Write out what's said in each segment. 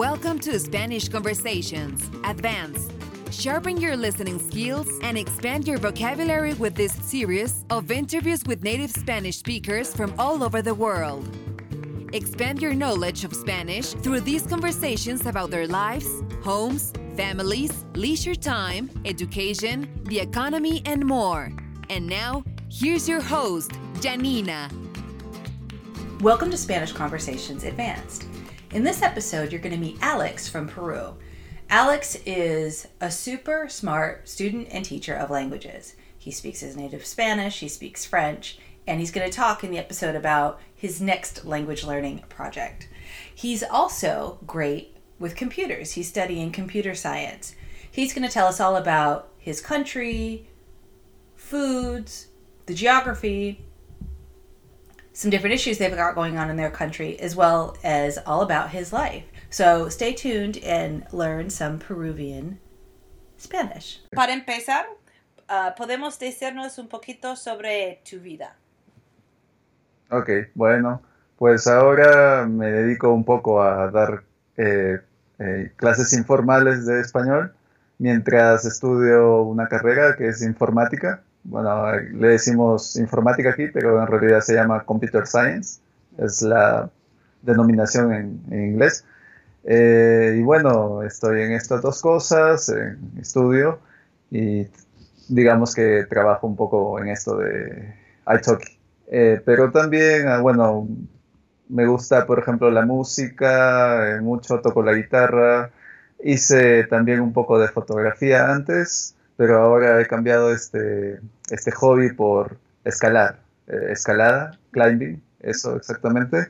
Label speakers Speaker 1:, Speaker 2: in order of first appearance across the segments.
Speaker 1: Welcome to Spanish Conversations Advanced. Sharpen your listening skills and expand your vocabulary with this series of interviews with native Spanish speakers from all over the world. Expand your knowledge of Spanish through these conversations about their lives, homes, families, leisure time, education, the economy, and more. And now, here's your host, Janina.
Speaker 2: Welcome to Spanish Conversations Advanced. In this episode, you're going to meet Alex from Peru. Alex is a super smart student and teacher of languages. He speaks his native Spanish, he speaks French, and he's going to talk in the episode about his next language learning project. He's also great with computers. He's studying computer science. He's going to tell us all about his country, foods, the geography, some different issues they've got going on in their country, as well as all about his life. So stay tuned and learn some Peruvian Spanish. Para empezar, uh, podemos decirnos un poquito sobre tu vida.
Speaker 3: Ok, bueno, pues ahora me dedico un poco a dar eh, eh, clases informales de español mientras estudio una carrera que es informática bueno, le decimos informática aquí, pero en realidad se llama Computer Science, es la denominación en, inglés. Eh, y bueno, estoy en estas dos cosas, en estudio y digamos que trabajo un poco en esto de iTalki. Eh, pero también, ah, bueno, me gusta, por ejemplo, la música, eh, mucho toco la guitarra, hice también un poco de fotografía antes pero ahora he cambiado este, este hobby por escalar, eh, escalada, climbing, eso exactamente.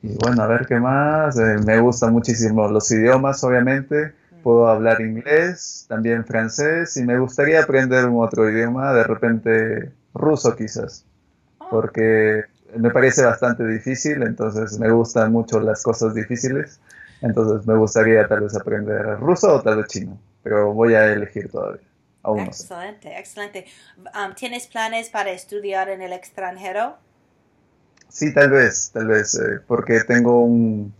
Speaker 3: Y bueno, a ver qué más. Eh, me gustan muchísimo los idiomas, obviamente. Puedo hablar inglés, también francés, y me gustaría aprender un otro idioma, de repente ruso quizás, oh. porque me parece bastante difícil, entonces me gustan mucho las cosas difíciles. Entonces me gustaría tal vez aprender ruso o tal vez chino, pero voy a elegir todavía
Speaker 2: excelente, excelente. Um, ¿Tienes planes para estudiar en el extranjero?
Speaker 3: Sí, tal vez, tal vez, eh, porque tengo un,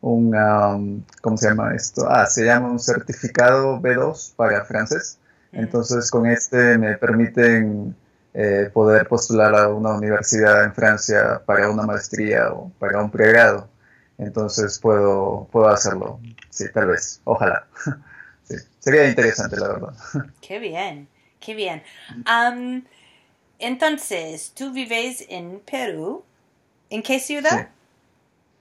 Speaker 3: un um, ¿cómo se llama esto? Ah, se llama un certificado B2 para francés. Mm. Entonces, con este me permiten eh, poder postular a una universidad en Francia para una maestría o para un pregrado. Entonces, puedo, puedo hacerlo. Sí, tal vez, ojalá. sería interesante, la verdad.
Speaker 2: Qué bien, qué bien. entonces, tú vives en Perú. ¿En qué ciudad?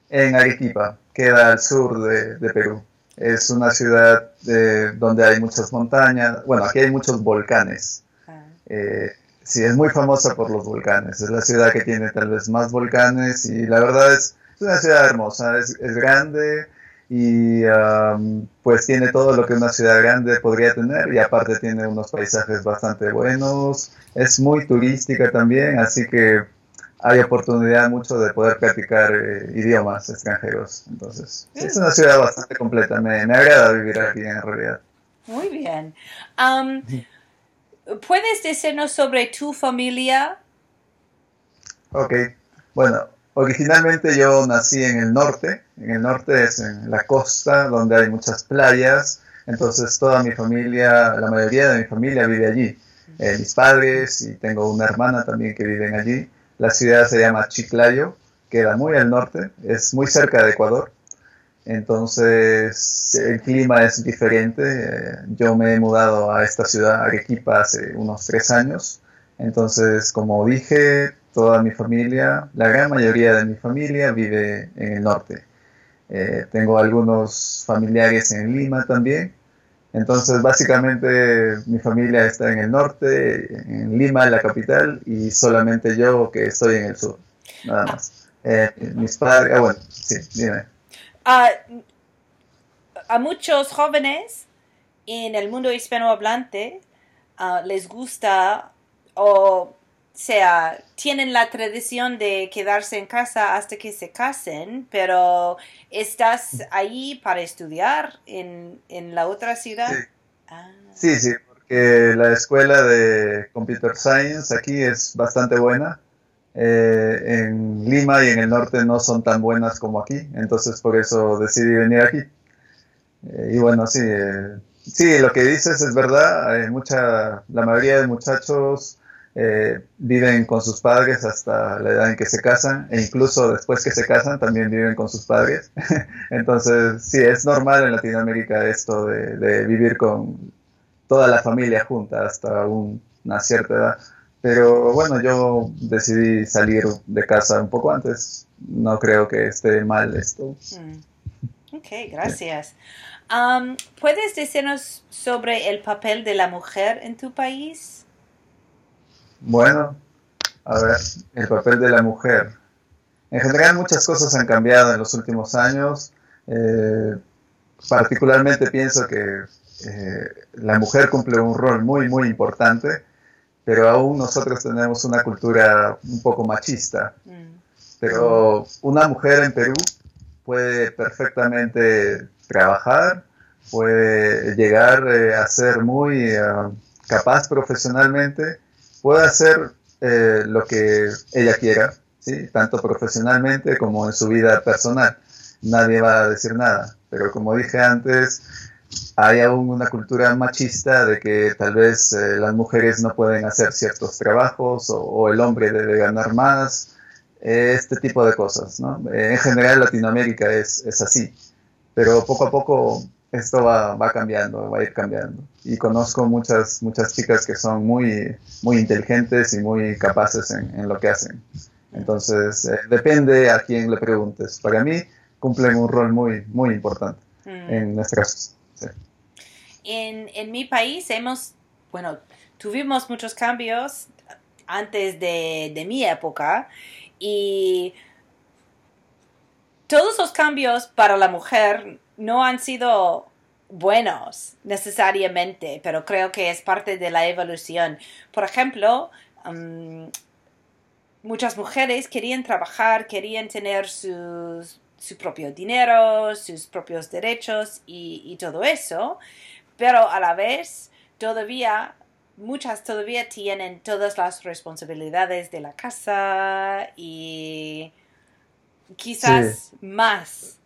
Speaker 3: En Arequipa, queda al sur de, Perú. Es una ciudad donde hay muchas montañas. Bueno, aquí hay muchos volcanes. Ah. Eh, sí, es muy famosa por los volcanes. Es la ciudad que tiene tal vez más volcanes y la verdad es, una ciudad hermosa. Es, es grande, y pues tiene todo lo que una ciudad grande podría tener y aparte tiene unos paisajes bastante buenos, es muy turística también, así que hay oportunidad mucho de poder practicar eh, idiomas extranjeros. Entonces, es una ciudad bastante completa, me, agrada vivir aquí en realidad.
Speaker 2: Muy bien. ¿Puedes decirnos sobre tu familia?
Speaker 3: Ok, bueno, Originalmente yo nací en el norte, en el norte es en la costa donde hay muchas playas, entonces toda mi familia, la mayoría de mi familia vive allí. Eh, mis padres y tengo una hermana también que viven allí. La ciudad se llama Chiclayo, queda muy al norte, es muy cerca de Ecuador. Entonces el clima es diferente. Eh, yo me he mudado a esta ciudad, Arequipa, hace unos tres años. Entonces, como dije, toda mi familia, la gran mayoría de mi familia vive en el norte. Eh, tengo algunos familiares en Lima también. Entonces, básicamente mi familia está en el norte, en Lima, la capital, y solamente yo que estoy en el sur. Nada más. Eh, mis padres, ah, bueno, sí, dime.
Speaker 2: Ah, a muchos jóvenes en el mundo hispanohablante uh, les gusta o sea, tienen la tradición de quedarse en casa hasta que se casen, pero ¿estás ahí para estudiar en, la otra ciudad?
Speaker 3: Ah. Sí. sí, porque la escuela de Computer Science aquí es bastante buena. Eh, en Lima y en el norte no son tan buenas como aquí, entonces por eso decidí venir aquí. Eh, y bueno, sí, eh, sí, lo que dices es verdad. mucha, la mayoría de muchachos viven con sus padres hasta la edad en que se casan e incluso después que se casan también viven con sus padres. Entonces, sí, es normal en Latinoamérica esto de, vivir con toda la familia junta hasta una cierta edad. Pero bueno, yo decidí salir de casa un poco antes. No creo que esté mal esto.
Speaker 2: Mm. Ok, gracias. ¿Puedes decirnos sobre el papel de la mujer en tu país?
Speaker 3: Bueno, a ver, el papel de la mujer. En general muchas cosas han cambiado en los últimos años. Eh, particularmente pienso que eh, la mujer cumple un rol muy, muy importante pero aún nosotros tenemos una cultura un poco machista. Mm. Pero una mujer en Perú puede perfectamente trabajar, puede llegar eh, a ser muy eh, capaz profesionalmente, puede hacer eh, lo que ella quiera, ¿sí? tanto profesionalmente como en su vida personal. Nadie va a decir nada, pero como dije antes, hay aún una cultura machista de que tal vez eh, las mujeres no pueden hacer ciertos trabajos o, el hombre debe ganar más, este tipo de cosas. en general Latinoamérica es, así, pero poco a poco esto va, va, cambiando, va a ir cambiando. Y conozco muchas, muchas chicas que son muy, muy inteligentes y muy capaces en, en lo que hacen. Entonces, eh, depende a quién le preguntes. Para mí, cumplen un rol muy, muy importante mm. en nuestras
Speaker 2: en, en mi país hemos, bueno, tuvimos muchos cambios antes de, de mi época y todos los cambios para la mujer no han sido buenos necesariamente, pero creo que es parte de la evolución. Por ejemplo, mm, muchas mujeres querían trabajar, querían tener sus, su propio dinero, sus propios derechos y, y todo eso, pero a la vez todavía muchas todavía tienen todas las responsabilidades de la casa y quizás más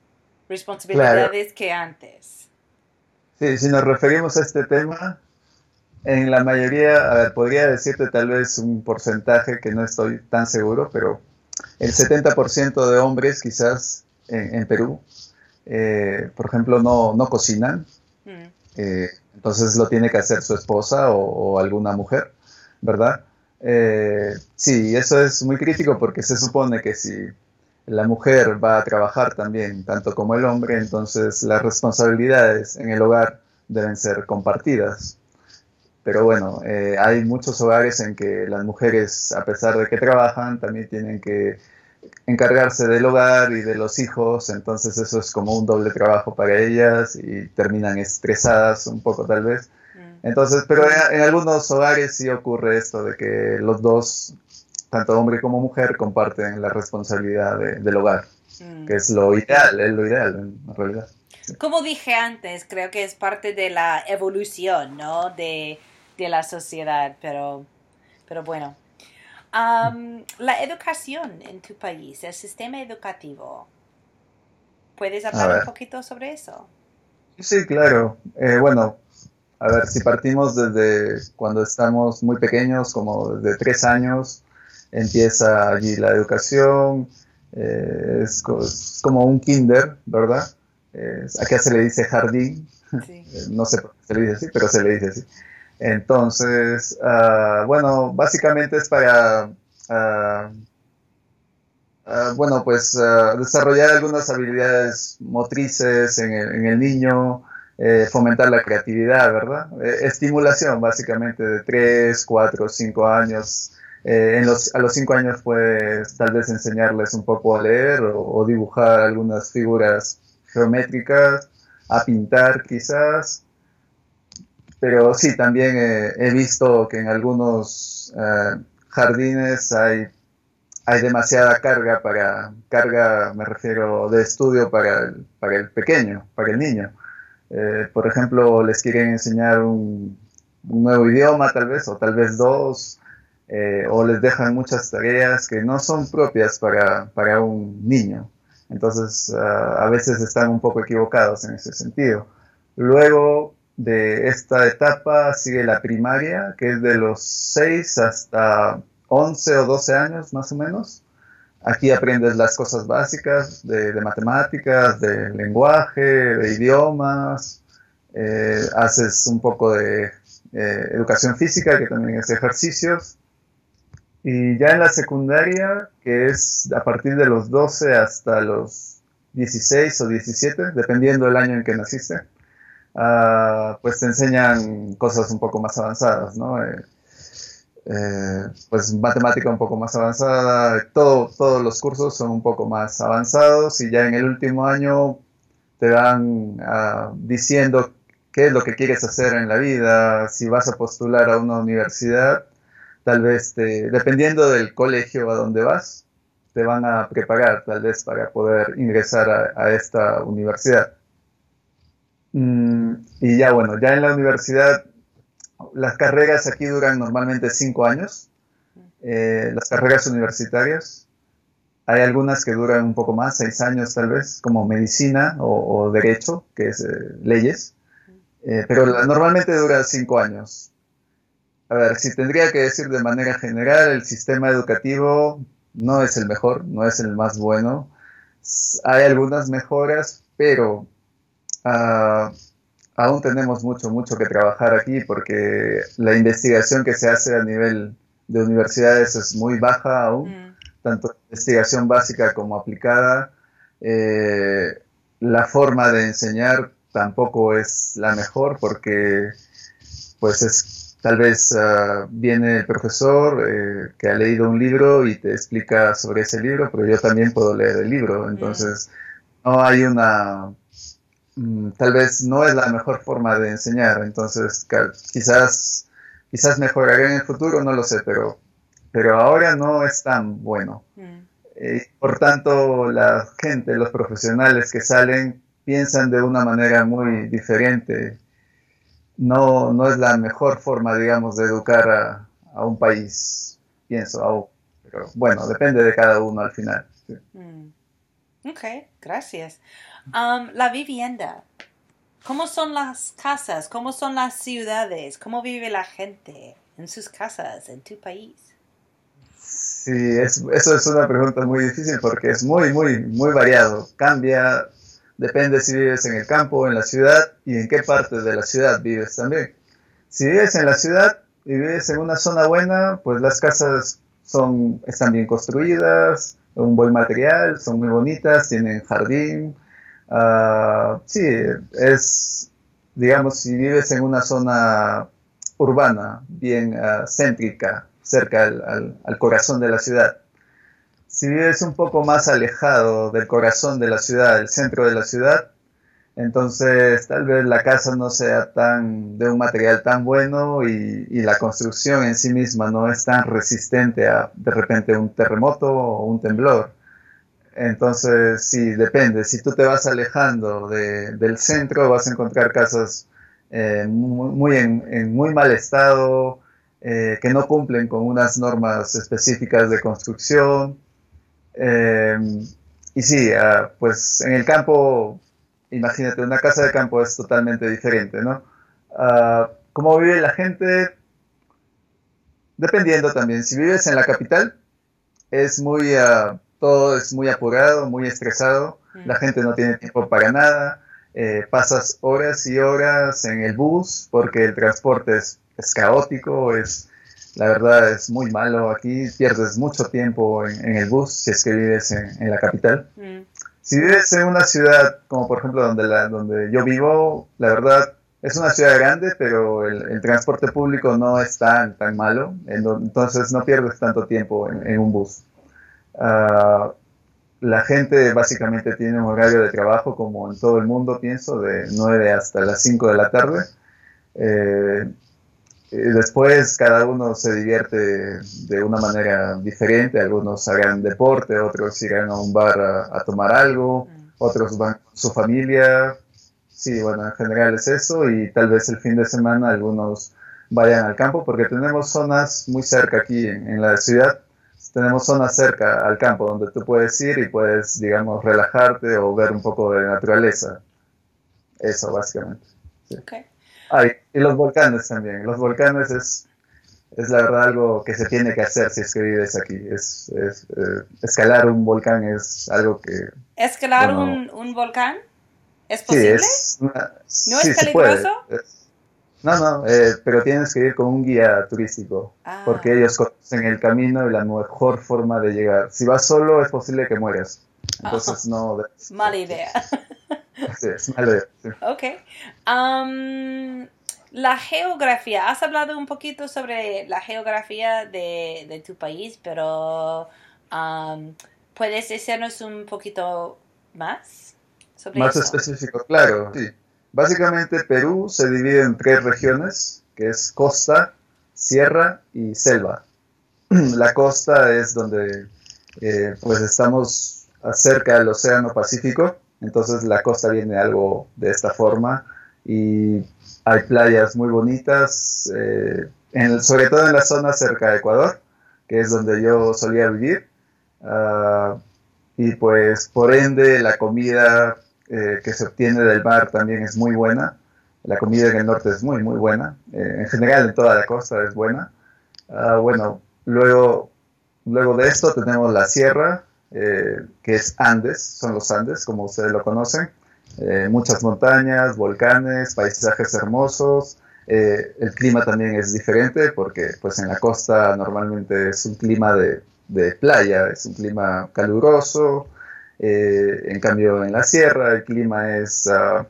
Speaker 2: responsabilidades que antes.
Speaker 3: Sí, si nos referimos a este tema, en la mayoría, a ver, podría decirte tal vez un porcentaje que no estoy tan seguro, pero el 70% de hombres quizás en, Perú, eh, por ejemplo, no, no cocinan. Mm. Eh, entonces lo tiene que hacer su esposa o, alguna mujer, ¿verdad? Eh, sí, eso es muy crítico porque se supone que si la mujer va a trabajar también, tanto como el hombre, entonces las responsabilidades en el hogar deben ser compartidas. Pero bueno, eh, hay muchos hogares en que las mujeres, a pesar de que trabajan, también tienen que encargarse del hogar y de los hijos, entonces eso es como un doble trabajo para ellas y terminan estresadas un poco tal vez. Mm. Entonces, pero en, algunos hogares sí ocurre esto de que los dos, tanto hombre como mujer, comparten la responsabilidad del hogar, mm. que es lo ideal, es lo ideal en realidad.
Speaker 2: Como dije antes, creo que es parte de la evolución, ¿no? De, de la sociedad, pero, pero bueno, la educación en tu país, el sistema educativo. ¿Puedes hablar un poquito sobre eso?
Speaker 3: Sí, claro. Eh, bueno, a ver, si partimos desde cuando estamos muy pequeños, como de tres años, empieza allí la educación, eh, es, como un kinder, ¿verdad? acá se le dice jardín, eh, no sé por qué se le dice así, pero se le dice así. Entonces, ah, bueno, básicamente es para, ah, ah, bueno, pues desarrollar algunas habilidades motrices en el, niño, eh, fomentar la creatividad, ¿verdad? Eh, estimulación, básicamente, de 3, 4, 5 años. Eh, en los, a los 5 años puedes tal vez enseñarles un poco a leer o dibujar algunas figuras geométricas, a pintar quizás, pero sí, también eh, he visto que en algunos eh, jardines hay, hay demasiada carga para, carga me refiero de estudio para el, para el pequeño, para el niño. Por ejemplo, les quieren enseñar un, nuevo idioma tal vez, o tal vez dos, o les dejan muchas tareas que no son propias para, para un niño. Entonces, a veces están un poco equivocados en ese sentido Luego de esta etapa sigue la primaria, que es de los 6 hasta 11 o 12 años más o menos. Aquí aprendes las cosas básicas de, matemáticas, de lenguaje, de idiomas, eh, haces un poco de eh, educación física, que también es ejercicios. Y ya en la secundaria, que es a partir de los 12 hasta los 16 o 17, dependiendo del año en que naciste, ah, pues te enseñan cosas un poco más avanzadas, ¿no? Eh, eh, pues matemática un poco más avanzada, todo, todos los cursos son un poco más avanzados y ya en el último año te van ah, diciendo qué es lo que quieres hacer en la vida, si vas a postular a una universidad, tal vez dependiendo del colegio a donde vas, te van a preparar tal vez para poder ingresar a, esta universidad. Mm, y ya bueno, ya en la universidad las carreras aquí duran normalmente cinco años, eh, las carreras universitarias. Hay algunas que duran un poco más, seis años tal vez, como medicina o, derecho, que es eh, leyes, eh, pero normalmente dura cinco años. A ver, si tendría que decir de manera general, el sistema educativo no es el mejor, no es el más bueno. Hay algunas mejoras, pero uh, aún tenemos mucho, mucho que trabajar aquí porque la investigación que se hace a nivel de universidades es muy baja aún, mm. tanto investigación básica como aplicada. Eh, la forma de enseñar tampoco es la mejor porque pues es tal vez ah, viene el profesor eh, que ha leído un libro y te explica sobre ese libro, pero yo también puedo leer el libro, entonces no hay una Mm, tal vez no es la mejor forma de enseñar, entonces quizás, quizás mejoraré en el futuro, no lo sé, pero, pero ahora no es tan bueno. Mm. Eh, por tanto, la gente, los profesionales que salen, piensan de una manera muy diferente. No, no es la mejor forma, digamos, de educar a, a un país, pienso. pero bueno, depende de cada uno al final.
Speaker 2: Mm. Ok, gracias la vivienda. ¿Cómo son las casas? ¿Cómo son las ciudades? ¿Cómo vive la gente en sus casas, en tu país?
Speaker 3: Sí, eso es una pregunta muy difícil porque es muy, muy, muy variado. Cambia, depende si vives en el campo en la ciudad y en qué parte de la ciudad vives también. Si vives en la ciudad y vives en una zona buena, pues las casas son, están bien construidas, un buen material, son muy bonitas, tienen jardín, Uh, sí, es, digamos, si vives en una zona urbana, bien ah, céntrica, cerca al, corazón de la ciudad. Si vives un poco más alejado del corazón de la ciudad, del centro de la ciudad, entonces tal vez la casa no sea tan de un material tan bueno y, la construcción en sí misma no es tan resistente a de repente un terremoto o un temblor. Entonces, sí, depende. Si tú te vas alejando del centro, vas a encontrar casas eh, muy, en, muy mal estado, eh, que no cumplen con unas normas específicas de construcción. Em, y sí, ah, pues en el campo, imagínate, una casa de campo es totalmente diferente, ¿no? Ah, ¿Cómo vive la gente? Dependiendo también. Si vives en la capital, es muy... Ah, todo es muy apurado, muy estresado, la gente no tiene tiempo para nada, eh, pasas horas y horas en el bus porque el transporte es, caótico, es, la verdad es muy malo aquí, pierdes mucho tiempo en, el bus si es que vives en, la capital. Si vives en una ciudad como por ejemplo donde, la, donde yo vivo, la verdad es una ciudad grande, pero el, transporte público no es tan, tan malo, entonces no pierdes tanto tiempo en un bus. Ah, la gente básicamente tiene un horario de trabajo como en todo el mundo, pienso, de 9 hasta las 5 de la tarde. Eh, después cada uno se divierte de una manera diferente, algunos hagan deporte, otros irán a un bar a, tomar algo, mm. otros van con su familia. Sí, bueno, en general es eso y tal vez el fin de semana algunos vayan al campo porque tenemos zonas muy cerca aquí en la ciudad tenemos zonas cerca al campo donde tú puedes ir y puedes, digamos, relajarte o ver un poco de naturaleza. Eso, básicamente. Ah, y, los volcanes también. Los volcanes es, es la verdad algo que se tiene que hacer si es que vives aquí. Es, es eh, escalar un volcán es algo que...
Speaker 2: ¿Escalar un, un, volcán? ¿Es posible? Sí, es ¿No es peligroso?
Speaker 3: No, no, eh, pero tienes que ir con un guía turístico, ah. porque ellos conocen el camino y la mejor forma de llegar. Si vas solo es posible que mueras. Entonces no...
Speaker 2: Mala idea.
Speaker 3: Sí, es.
Speaker 2: Ok. la geografía, has hablado un poquito sobre la geografía de, tu país, pero ¿puedes decirnos un poquito más
Speaker 3: sobre Más específico, claro, sí. Básicamente Perú se divide en tres regiones, que es costa, sierra y selva. La costa es donde eh, pues estamos cerca del Océano Pacífico, entonces la costa viene algo de esta forma y hay playas muy bonitas, eh, sobre todo en la zona cerca de Ecuador, que es donde yo solía vivir. Ah, y pues por ende la comida eh, que se obtiene del mar también es muy buena. La comida en el norte es muy, muy buena. Eh, en general, en toda la costa es buena. Ah, bueno, luego, luego de esto tenemos la sierra, eh, que es Andes, son los Andes, como ustedes lo conocen. muchas montañas, volcanes, paisajes hermosos. el clima también es diferente porque pues en la costa normalmente es un clima de, de playa, es un clima caluroso, eh, en cambio, en la sierra el clima es ah,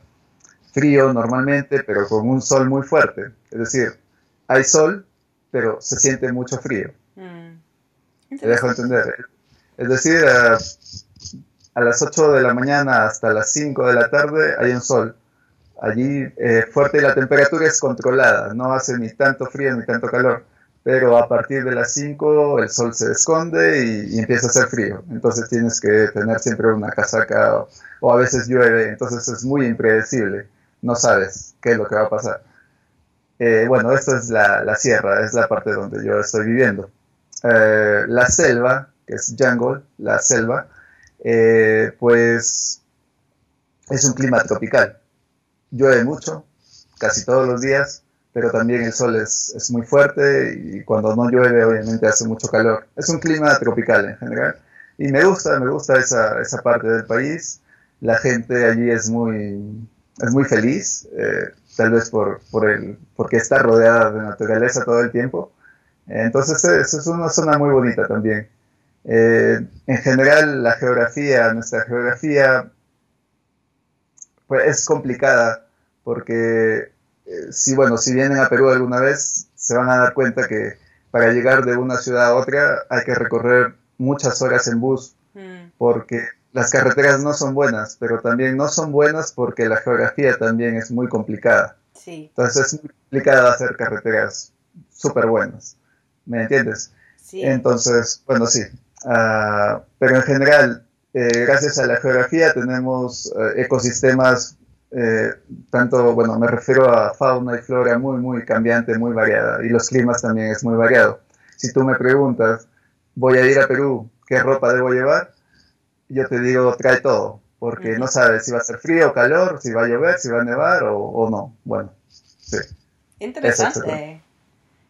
Speaker 3: frío normalmente, pero con un sol muy fuerte. Es decir, hay sol, pero se siente mucho frío. Mm. Te dejo entender. Es decir, a las 8 de la mañana hasta las 5 de la tarde hay un sol. Allí eh, fuerte la temperatura es controlada, no hace ni tanto frío ni tanto calor pero a partir de las 5 el sol se esconde y, empieza a hacer frío. Entonces tienes que tener siempre una casaca o, a veces llueve, entonces es muy impredecible. No sabes qué es lo que va a pasar. Eh, bueno, esto es la, sierra, es la parte donde yo estoy viviendo. Eh, la selva, que es jungle, la selva, eh, pues es un clima tropical. Llueve mucho, casi todos los días, pero también el sol es, es, muy fuerte y cuando no llueve obviamente hace mucho calor. Es un clima tropical en general y me gusta, me gusta esa, esa parte del país. La gente allí es muy, es muy feliz, eh, tal vez por, por el, porque está rodeada de naturaleza todo el tiempo. Entonces es, es una zona muy bonita también. Eh, en general la geografía, nuestra geografía, pues es complicada porque eh, si, bueno, si vienen a Perú alguna vez, se van a dar cuenta que para llegar de una ciudad a otra hay que recorrer muchas horas en bus, mm. porque las carreteras no son buenas, pero también no son buenas porque la geografía también es muy complicada. Entonces es muy complicado hacer carreteras súper buenas. ¿Me entiendes? Entonces, bueno, sí. Ah, pero en general, eh, gracias a la geografía tenemos eh, ecosistemas eh, tanto, bueno, me refiero a fauna y flora muy, muy cambiante, muy variada, y los climas también es muy variado. Si tú me preguntas, voy a ir a Perú, ¿qué ropa debo llevar? Yo te digo, trae todo, porque no sabes si va a ser frío o calor, si va a llover, si va a nevar o, no. Bueno, sí.
Speaker 2: Interesante.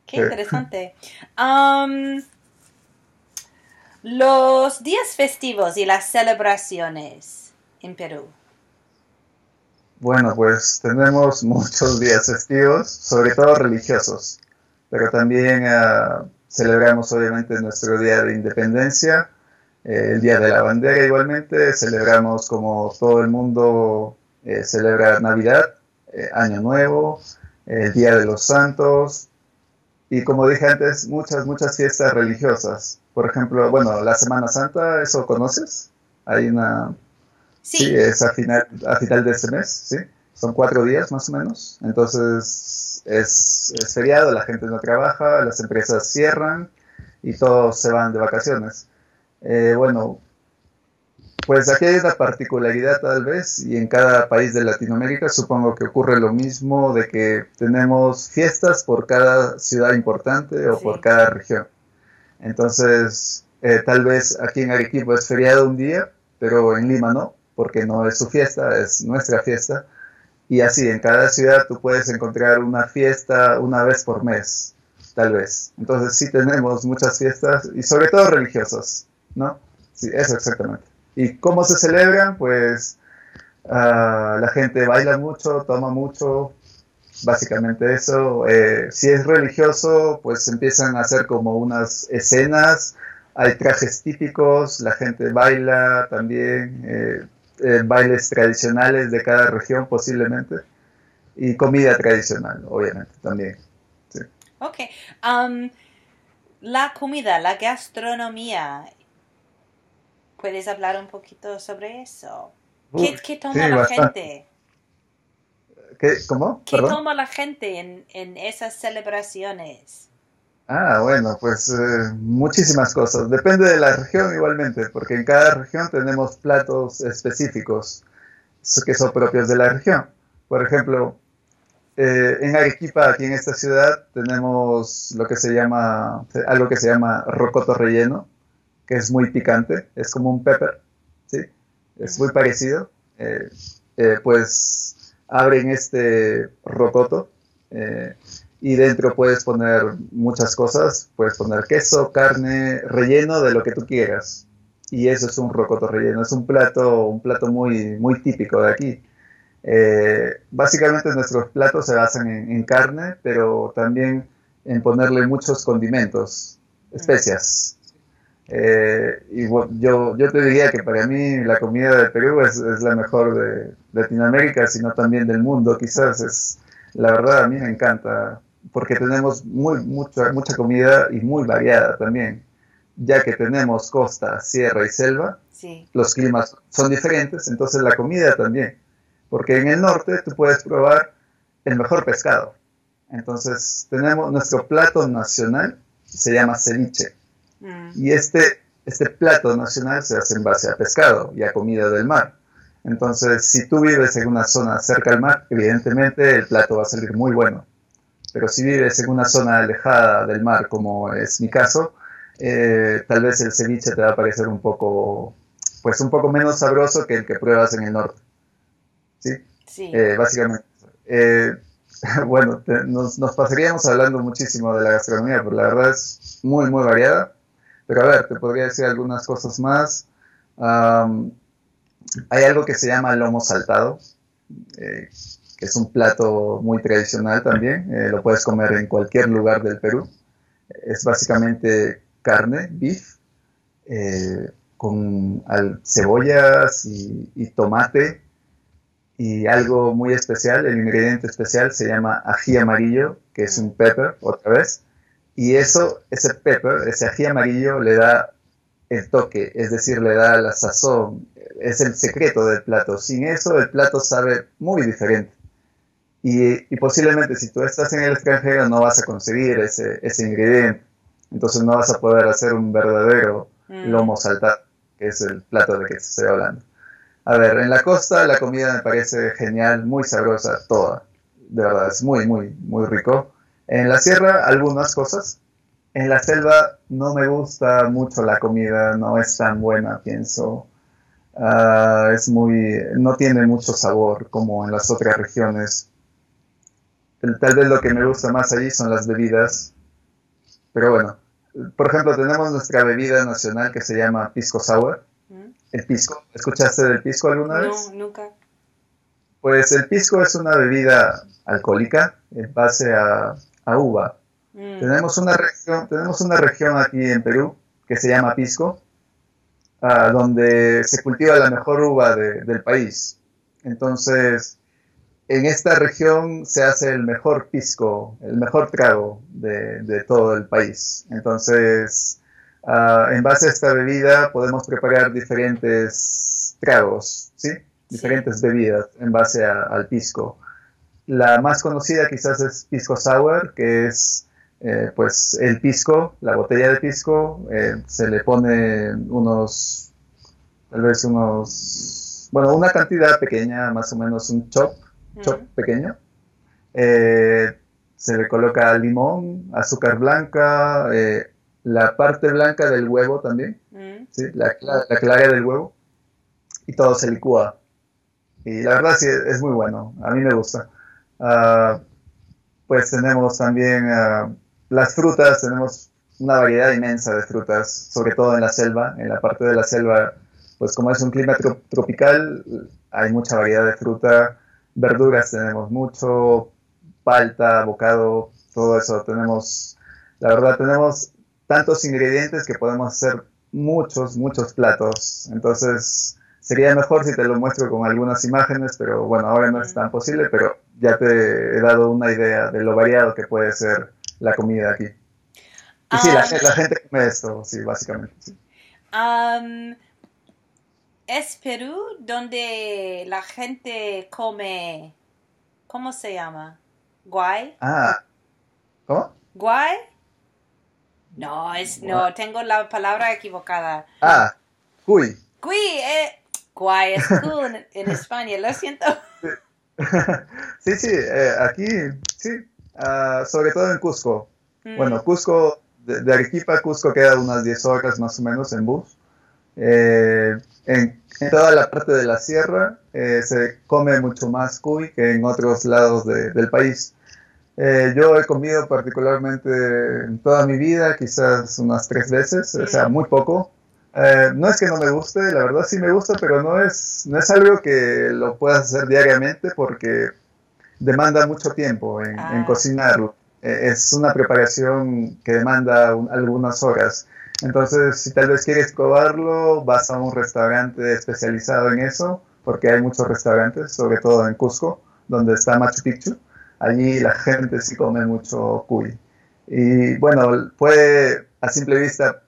Speaker 2: Qué interesante. Um, los días festivos y las celebraciones en Perú.
Speaker 3: Bueno, pues tenemos muchos días festivos, sobre todo religiosos, pero también ah, celebramos obviamente nuestro Día de Independencia, eh, el Día de la Bandera igualmente, celebramos como todo el mundo eh, celebra Navidad, eh, Año Nuevo, el Día de los Santos y como dije antes, muchas, muchas fiestas religiosas. Por ejemplo, bueno, la Semana Santa, ¿eso conoces? Hay una Sí. es a final, a final de este mes, ¿sí? Son cuatro días más o menos. Entonces es, es feriado, la gente no trabaja, las empresas cierran y todos se van de vacaciones. Eh, bueno, pues aquí hay una particularidad tal vez y en cada país de Latinoamérica supongo que ocurre lo mismo de que tenemos fiestas por cada ciudad importante o por cada región. Entonces, eh, tal vez aquí en Arequipa es feriado un día, pero en Lima no porque no es su fiesta, es nuestra fiesta. Y así, en cada ciudad tú puedes encontrar una fiesta una vez por mes, tal vez. Entonces sí tenemos muchas fiestas y sobre todo religiosas, ¿no? Sí, eso exactamente. ¿Y cómo se celebran? Pues ah, la gente baila mucho, toma mucho, básicamente eso. Eh, si es religioso, pues empiezan a hacer como unas escenas, hay trajes típicos, la gente baila también. Eh, eh, bailes tradicionales de cada región posiblemente y comida tradicional, obviamente, también.
Speaker 2: Ok. Um, la comida, la gastronomía, ¿puedes hablar un poquito sobre eso? ¿Qué, toma la gente?
Speaker 3: ¿Qué, ¿Cómo?
Speaker 2: ¿Qué toma la gente en, en esas celebraciones?
Speaker 3: Ah, bueno, pues eh, muchísimas cosas. Depende de la región igualmente, porque en cada región tenemos platos específicos que son propios de la región. Por ejemplo, eh, en Arequipa, aquí en esta ciudad, tenemos lo que se llama, algo que se llama rocoto relleno, que es muy picante, es como un pepper, ¿sí? Es muy parecido. Eh, pues abren este rocoto y dentro puedes poner muchas cosas, puedes poner queso, carne, relleno de lo que tú quieras. Y eso es un rocoto relleno, es un plato, un plato muy, muy típico de aquí. Eh, básicamente nuestros platos se basan en, carne, pero también en ponerle muchos condimentos, especias. Eh, y yo, yo te diría que para mí la comida de Perú es, es la mejor de Latinoamérica, sino también del mundo, quizás. Es, la verdad, a mí me encanta porque tenemos muy, mucha, mucha comida y muy variada también. Ya que tenemos costa, sierra y selva, los climas son diferentes, entonces la comida también. Porque en el norte tú puedes probar el mejor pescado. Entonces tenemos nuestro plato nacional, se llama ceviche. Mm. Y este, este plato nacional se hace en base a pescado y a comida del mar. Entonces, si tú vives en una zona cerca al mar, evidentemente el plato va a salir muy bueno pero si vives en una zona alejada del mar, como es mi caso, eh, tal vez el ceviche te va a parecer un poco, pues un poco menos sabroso que el que pruebas en el norte. ¿Sí?
Speaker 2: Sí.
Speaker 3: Eh, básicamente. Eh, bueno, nos, pasaríamos hablando muchísimo de la gastronomía, pero la verdad es muy, muy variada. Pero a ver, te podría decir algunas cosas más. hay algo que se llama lomo saltado, es un plato muy tradicional también, eh, lo puedes comer en cualquier lugar del Perú. Es básicamente carne, beef, eh, con cebollas y, tomate y algo muy especial, el ingrediente especial se llama ají amarillo, que es un pepper, otra vez, y eso, ese pepper, ese ají amarillo le da el toque, es decir, le da la sazón, es el secreto del plato. Sin eso el plato sabe muy diferente. Y, posiblemente si tú estás en el extranjero no vas a conseguir ese, ese ingrediente. Entonces no vas a poder hacer un verdadero mm. lomo saltado, que es el plato de que estoy hablando. A ver, en la costa la comida me parece genial, muy sabrosa, toda. De verdad, es muy, muy, muy rico. En la sierra algunas cosas. En la selva no me gusta mucho la comida, no es tan buena, pienso. Ah, es muy, no tiene mucho sabor como en las otras regiones Tal vez lo que me gusta más allí son las bebidas. Pero bueno, por ejemplo, tenemos nuestra bebida nacional que se llama Pisco Sour. Mm. El pisco. ¿Escuchaste del pisco alguna vez?
Speaker 2: No, nunca.
Speaker 3: Pues el pisco es una bebida alcohólica en base a, uva. Mm. Tenemos, una región, tenemos una región aquí en Perú que se llama Pisco, ah, donde se cultiva la mejor uva del país. Entonces, en esta región se hace el mejor pisco, el mejor trago de, todo el país. Entonces, ah, en base a esta bebida podemos preparar diferentes tragos, ¿sí? Diferentes bebidas en base al pisco. La más conocida quizás es pisco sour, que es eh, pues el pisco, la botella de pisco, eh, se le pone unos, tal vez unos, bueno, una cantidad pequeña, más o menos un chop chop pequeño. Eh, se le coloca limón, azúcar blanca, la parte blanca del huevo también, la, clara del huevo, y todo se licúa. Y la verdad sí, es muy bueno, a mí me gusta. Ah, pues tenemos también ah, las frutas, tenemos una variedad inmensa de frutas, sobre todo en la selva, en la parte de la selva, pues como es un clima tropical, hay mucha variedad de fruta, verduras tenemos mucho, palta, bocado, todo eso tenemos, la verdad tenemos tantos ingredientes que podemos hacer muchos, muchos platos. Entonces, sería mejor si te lo muestro con algunas imágenes, pero bueno, ahora no es tan posible, pero ya te he dado una idea de lo variado que puede ser la comida aquí. Y sí, la, ah. gente come esto, sí, básicamente.
Speaker 2: ¿Es Perú donde la gente come, ¿cómo se llama? ¿Guay?
Speaker 3: Ah, ¿cómo?
Speaker 2: ¿Guay? No, es, no, tengo la palabra equivocada.
Speaker 3: Ah, cuy.
Speaker 2: Cuy, eh, guay, es cool en, España, lo siento.
Speaker 3: Sí, sí, eh, aquí, sí, ah, sobre todo en Cusco. Mm. Bueno, Cusco, de, Arequipa a Cusco queda unas 10 horas más o menos en bus. Eh, en, toda la parte de la sierra eh, se come mucho más cuy que en otros lados del país. Eh, yo he comido particularmente en toda mi vida, quizás unas tres veces, o sea, muy poco. Eh, no es que no me guste, la verdad sí me gusta, pero no es, no es algo que lo puedas hacer diariamente porque demanda mucho tiempo en, ah. cocinarlo. Eh, es una preparación que demanda algunas horas. Entonces, si tal vez quieres probarlo, vas a un restaurante especializado en eso, porque hay muchos restaurantes, sobre todo en Cusco, donde está Machu Picchu allí la gente sí come mucho cuy. Y bueno, puede a simple vista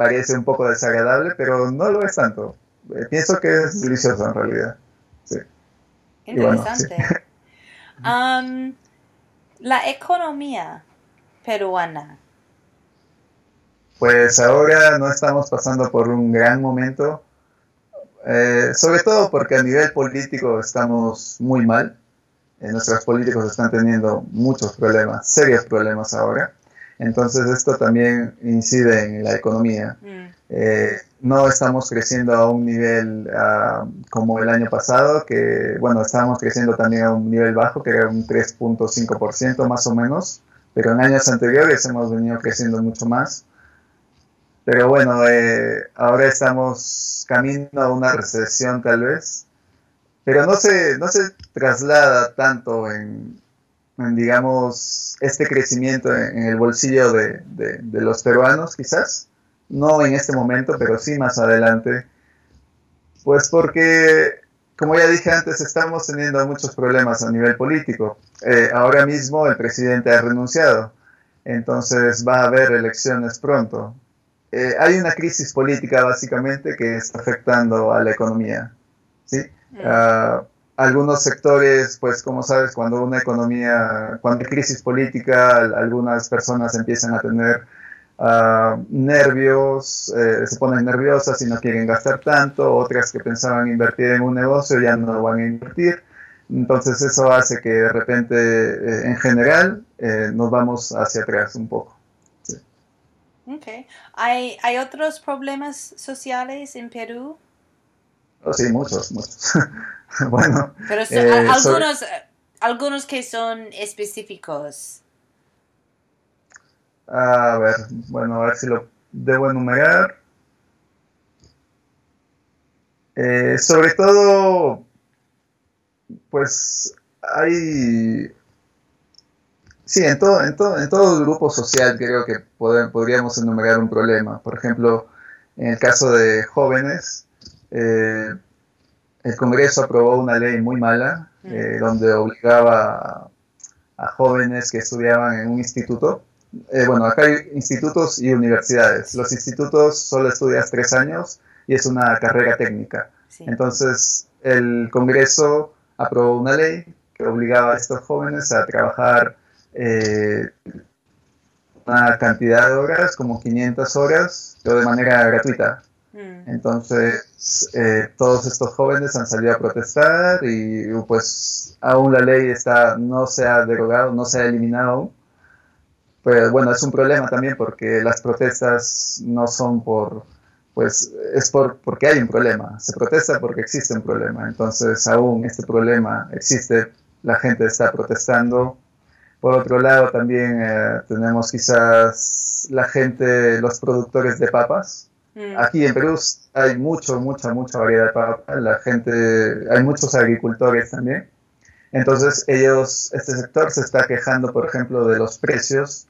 Speaker 3: parece un poco desagradable, pero no lo es tanto. Eh, pienso que es delicioso en realidad. Sí.
Speaker 2: Interesante. la economía peruana.
Speaker 3: Pues ahora no estamos pasando por un gran momento, eh, sobre todo porque a nivel político estamos muy mal. Eh, nuestros políticos están teniendo muchos problemas, serios problemas ahora. Entonces esto también incide en la economía. Mm. Eh, no estamos creciendo a un nivel ah, como el año pasado, que bueno, estábamos creciendo también a un nivel bajo, que era un 3.5% más o menos, pero en años anteriores hemos venido creciendo mucho más. Pero bueno, eh, ahora estamos camino a una recesión tal vez, pero no se, no se traslada tanto en, digamos, este crecimiento en, el bolsillo de, de, los peruanos, quizás, no en este momento, pero sí más adelante, pues porque, como ya dije antes, estamos teniendo muchos problemas a nivel político. Eh, ahora mismo el presidente ha renunciado, entonces va a haber elecciones pronto. Eh, hay una crisis política básicamente que está afectando a la economía. ¿sí? Uh, algunos sectores, pues como sabes, cuando una economía, cuando hay crisis política, algunas personas empiezan a tener uh, nervios, eh, se ponen nerviosas y no quieren gastar tanto, otras que pensaban invertir en un negocio ya no van a invertir. Entonces eso hace que de repente, eh, en general, eh, nos vamos hacia atrás un poco. Sí.
Speaker 2: Okay. ¿Hay, ¿Hay otros problemas sociales en Perú?
Speaker 3: Sí, muchos, muchos. bueno.
Speaker 2: Pero eh, algunos, algunos que son específicos.
Speaker 3: A ver, bueno, a ver si lo debo enumerar. Eh, sobre todo, pues hay... Sí, en todo, en, todo, en todo el grupo social creo que podríamos enumerar un problema. Por ejemplo, en el caso de jóvenes, eh, el Congreso aprobó una ley muy mala mm. eh, donde obligaba a, jóvenes que estudiaban en un instituto. Eh, bueno, acá hay institutos y universidades. Los institutos solo estudias tres años y es una carrera técnica. Entonces, el Congreso aprobó una ley que obligaba a estos jóvenes a trabajar una cantidad de horas, como 500 horas, pero de manera gratuita. Mm. Entonces, eh, todos estos jóvenes han salido a protestar y pues aún la ley está, no se ha derogado, no se ha eliminado. Pero bueno, es un problema también porque las protestas no son por, pues es por, porque hay un problema, se protesta porque existe un problema, entonces aún este problema existe, la gente está protestando. Por otro lado, también eh, tenemos quizás la gente, los productores de papas. Mm. Aquí en Perú hay mucho, mucha, mucha variedad de papas. La gente, hay muchos agricultores también. Entonces ellos, este sector se está quejando, por ejemplo, de los precios.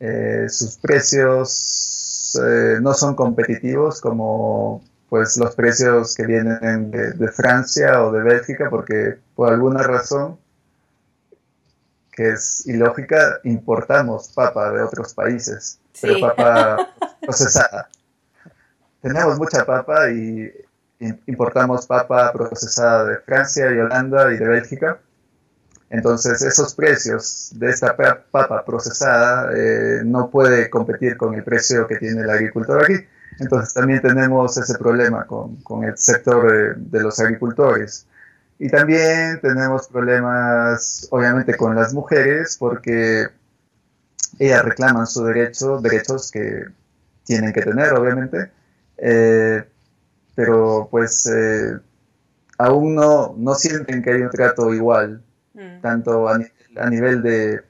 Speaker 3: Eh, sus precios eh, no son competitivos como pues los precios que vienen de, Francia o de Bélgica, porque por alguna razón que es ilógica, importamos papa de otros países, pero papa procesada. Tenemos mucha papa y importamos papa procesada de Francia y Holanda y de Bélgica entonces, esos precios de esta papa procesada eh, no puede competir con el precio que tiene el agricultor aquí. Entonces, también tenemos ese problema con, con el sector de, los agricultores. Y también tenemos problemas, obviamente, con las mujeres, porque ellas reclaman sus derecho, derechos que tienen que tener, obviamente, eh, pero pues eh, aún no, no sienten que hay un trato igual Mm. tanto a, nivel de,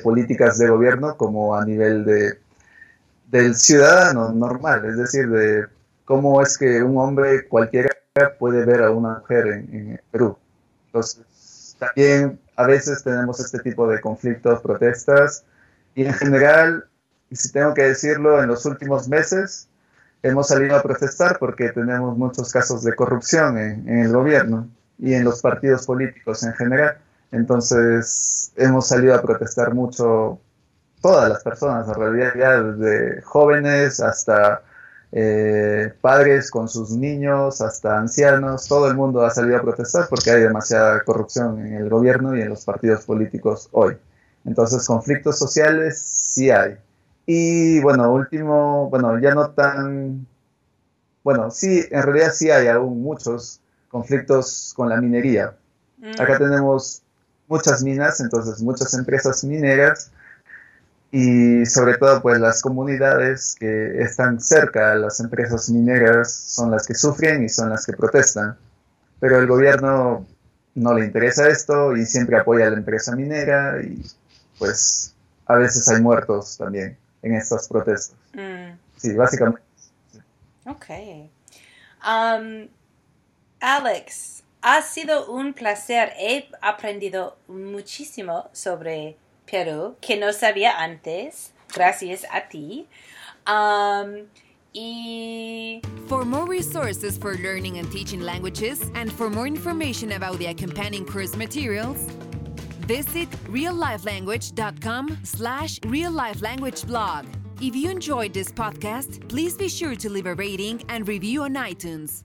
Speaker 3: políticas de gobierno como a nivel de, del ciudadano normal, es decir, de cómo es que un hombre cualquiera puede ver a una mujer en, Perú. Entonces, también a veces tenemos este tipo de conflictos, protestas, y en general, y si tengo que decirlo, en los últimos meses hemos salido a protestar porque tenemos muchos casos de corrupción en el gobierno y en los partidos políticos en general. Entonces hemos salido a protestar mucho todas las personas, en realidad desde jóvenes hasta eh, padres con sus niños, hasta ancianos, todo el mundo ha salido a protestar porque hay demasiada corrupción en el gobierno y en los partidos políticos hoy. Entonces conflictos sociales sí hay. Y bueno, último, bueno, ya no tan, bueno, sí, en realidad sí hay aún muchos conflictos con la minería. Acá mm. tenemos muchas minas, entonces muchas empresas mineras y sobre todo pues las comunidades que están cerca a las empresas mineras son las que sufren y son las que protestan. Pero el gobierno no le interesa esto y siempre apoya a la empresa minera y pues a veces hay muertos también en estas protestas. Mm. Sí, básicamente.
Speaker 2: Ok. Um, Alex, ha sido un placer. He aprendido muchísimo sobre Perú que no sabía antes. Gracias a ti. Um, y...
Speaker 1: For more resources for learning and teaching languages and for more information about the accompanying course materials, visit reallifelanguage.com slash reallifelanguageblog. If you enjoyed this podcast, please be sure to leave a rating and review on iTunes.